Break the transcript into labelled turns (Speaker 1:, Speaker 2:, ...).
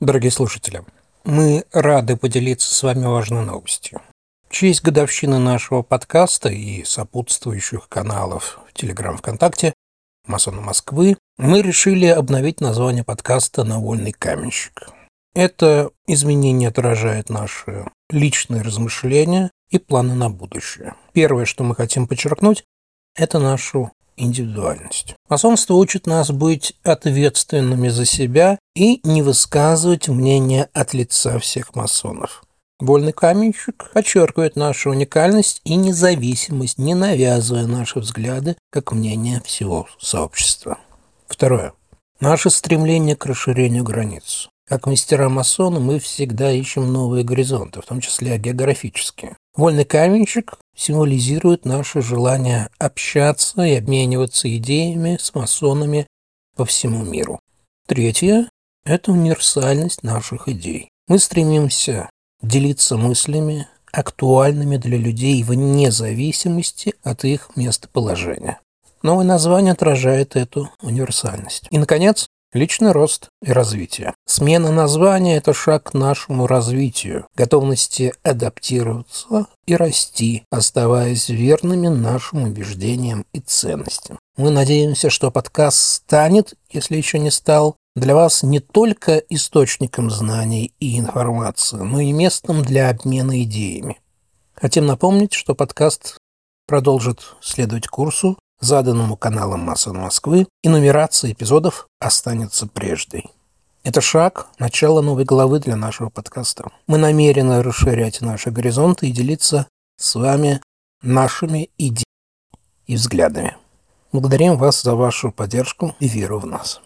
Speaker 1: Дорогие слушатели, мы рады поделиться с вами важной новостью. В честь годовщины нашего подкаста и сопутствующих каналов в Телеграм ВКонтакте «Масоны Москвы» мы решили обновить название подкаста на «Вольный каменщик». Это изменение отражает наши личные размышления и планы на будущее. Первое, что мы хотим подчеркнуть, это нашу индивидуальность. Масонство учит нас быть ответственными за себя и не высказывать мнение от лица всех масонов. Вольный каменщик подчеркивает нашу уникальность и независимость, не навязывая наши взгляды как мнение всего сообщества. Второе. Наше стремление к расширению границ. Как мастера-масоны мы всегда ищем новые горизонты, в том числе географические. Вольный каменщик символизирует наше желание общаться и обмениваться идеями с масонами по всему миру. Третье – это универсальность наших идей. Мы стремимся делиться мыслями, актуальными для людей вне зависимости от их местоположения. Новое название отражает эту универсальность. И, наконец, Личный рост и развитие. Смена названия – это шаг к нашему развитию, готовности адаптироваться и расти, оставаясь верными нашим убеждениям и ценностям. Мы надеемся, что подкаст станет, если еще не стал, для вас не только источником знаний и информации, но и местом для обмена идеями. Хотим напомнить, что подкаст продолжит следовать курсу заданному каналом «Массон Москвы», и нумерация эпизодов останется прежней. Это шаг, начало новой главы для нашего подкаста. Мы намерены расширять наши горизонты и делиться с вами нашими идеями и взглядами. Благодарим вас за вашу поддержку и веру в нас.